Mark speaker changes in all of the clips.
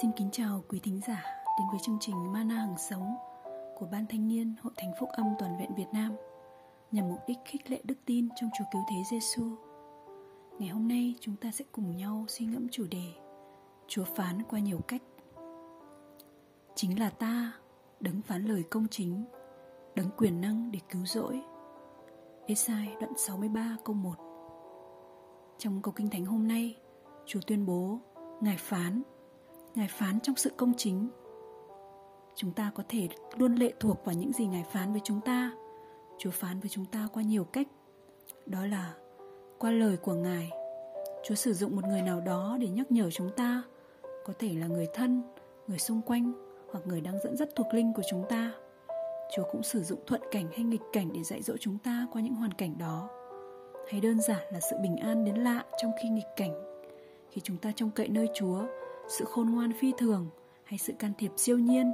Speaker 1: Xin kính chào quý thính giả đến với chương trình Mana Hằng Sống của Ban Thanh niên Hội Thánh Phúc Âm Toàn vẹn Việt Nam nhằm mục đích khích lệ đức tin trong Chúa Cứu Thế Giêsu. Ngày hôm nay chúng ta sẽ cùng nhau suy ngẫm chủ đề Chúa phán qua nhiều cách. Chính là ta, đấng phán lời công chính, đấng quyền năng để cứu rỗi. Esai đoạn 63 câu 1 Trong câu kinh thánh hôm nay, Chúa tuyên bố Ngài phán Ngài phán trong sự công chính. Chúng ta có thể luôn lệ thuộc vào những gì Ngài phán với chúng ta. Chúa phán với chúng ta qua nhiều cách. Đó là qua lời của Ngài. Chúa sử dụng một người nào đó để nhắc nhở chúng ta. Có thể là người thân, người xung quanh Hoặc người đang dẫn dắt thuộc linh của chúng ta. Chúa cũng sử dụng thuận cảnh hay nghịch cảnh để dạy dỗ chúng ta qua những hoàn cảnh đó. Hay đơn giản là sự bình an đến lạ trong khi nghịch cảnh. Khi chúng ta trông cậy nơi chúa sự khôn ngoan phi thường hay sự can thiệp siêu nhiên.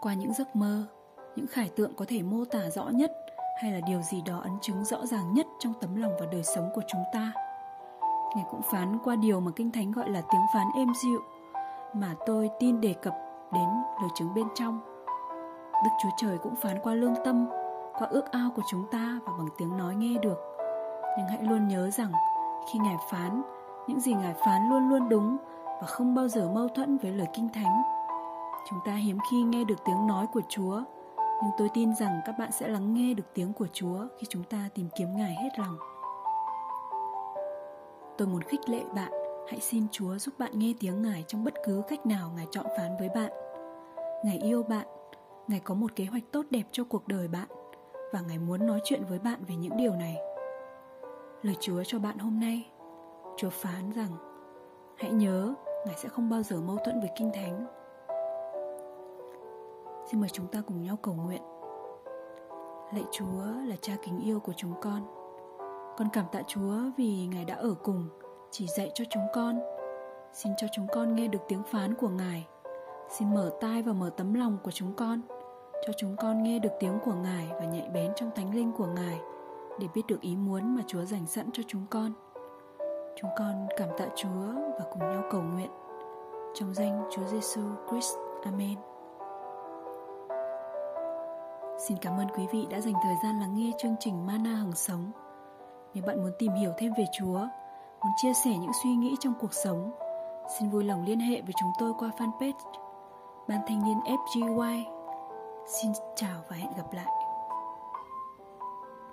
Speaker 1: Qua những giấc mơ, những khải tượng có thể mô tả rõ nhất hay là điều gì đó ấn chứng rõ ràng nhất trong tấm lòng và đời sống của chúng ta. Ngài cũng phán qua điều mà kinh thánh gọi là tiếng phán êm dịu mà tôi tin đề cập đến lời chứng bên trong. Đức chúa trời cũng phán qua lương tâm, qua ước ao của chúng ta và bằng tiếng nói nghe được. Nhưng hãy luôn nhớ rằng khi ngài phán những gì ngài phán luôn luôn đúng và không bao giờ mâu thuẫn với lời kinh thánh. Chúng ta hiếm khi nghe được tiếng nói của chúa, nhưng tôi tin rằng các bạn sẽ lắng nghe được tiếng của chúa khi chúng ta tìm kiếm ngài hết lòng. Tôi muốn khích lệ bạn, hãy xin chúa giúp bạn nghe tiếng ngài trong bất cứ cách nào ngài chọn phán với bạn. Ngài yêu bạn, ngài có một kế hoạch tốt đẹp cho cuộc đời bạn, và ngài muốn nói chuyện với bạn về những điều này. Lời chúa cho bạn hôm nay chúa phán rằng, hãy nhớ, ngài sẽ không bao giờ mâu thuẫn với kinh thánh. Xin mời chúng ta cùng nhau cầu nguyện. Lạy chúa là cha kính yêu của chúng con. Con cảm tạ chúa vì ngài đã ở cùng, chỉ dạy cho chúng con. Xin cho chúng con nghe được tiếng phán của ngài. Xin mở tai và mở tấm lòng của chúng con. Cho chúng con nghe được tiếng của ngài và nhạy bén trong thánh linh của ngài, để biết được ý muốn mà chúa dành sẵn cho chúng con chúng con cảm tạ chúa và cùng nhau cầu nguyện. Trong danh chúa giêsu christ, amen. Xin cảm ơn quý vị đã dành thời gian lắng nghe chương trình mana hằng sống. Nếu bạn muốn tìm hiểu thêm về chúa, muốn chia sẻ những suy nghĩ trong cuộc sống, xin vui lòng liên hệ với chúng tôi qua fanpage ban thanh niên fgy Xin chào và hẹn gặp lại.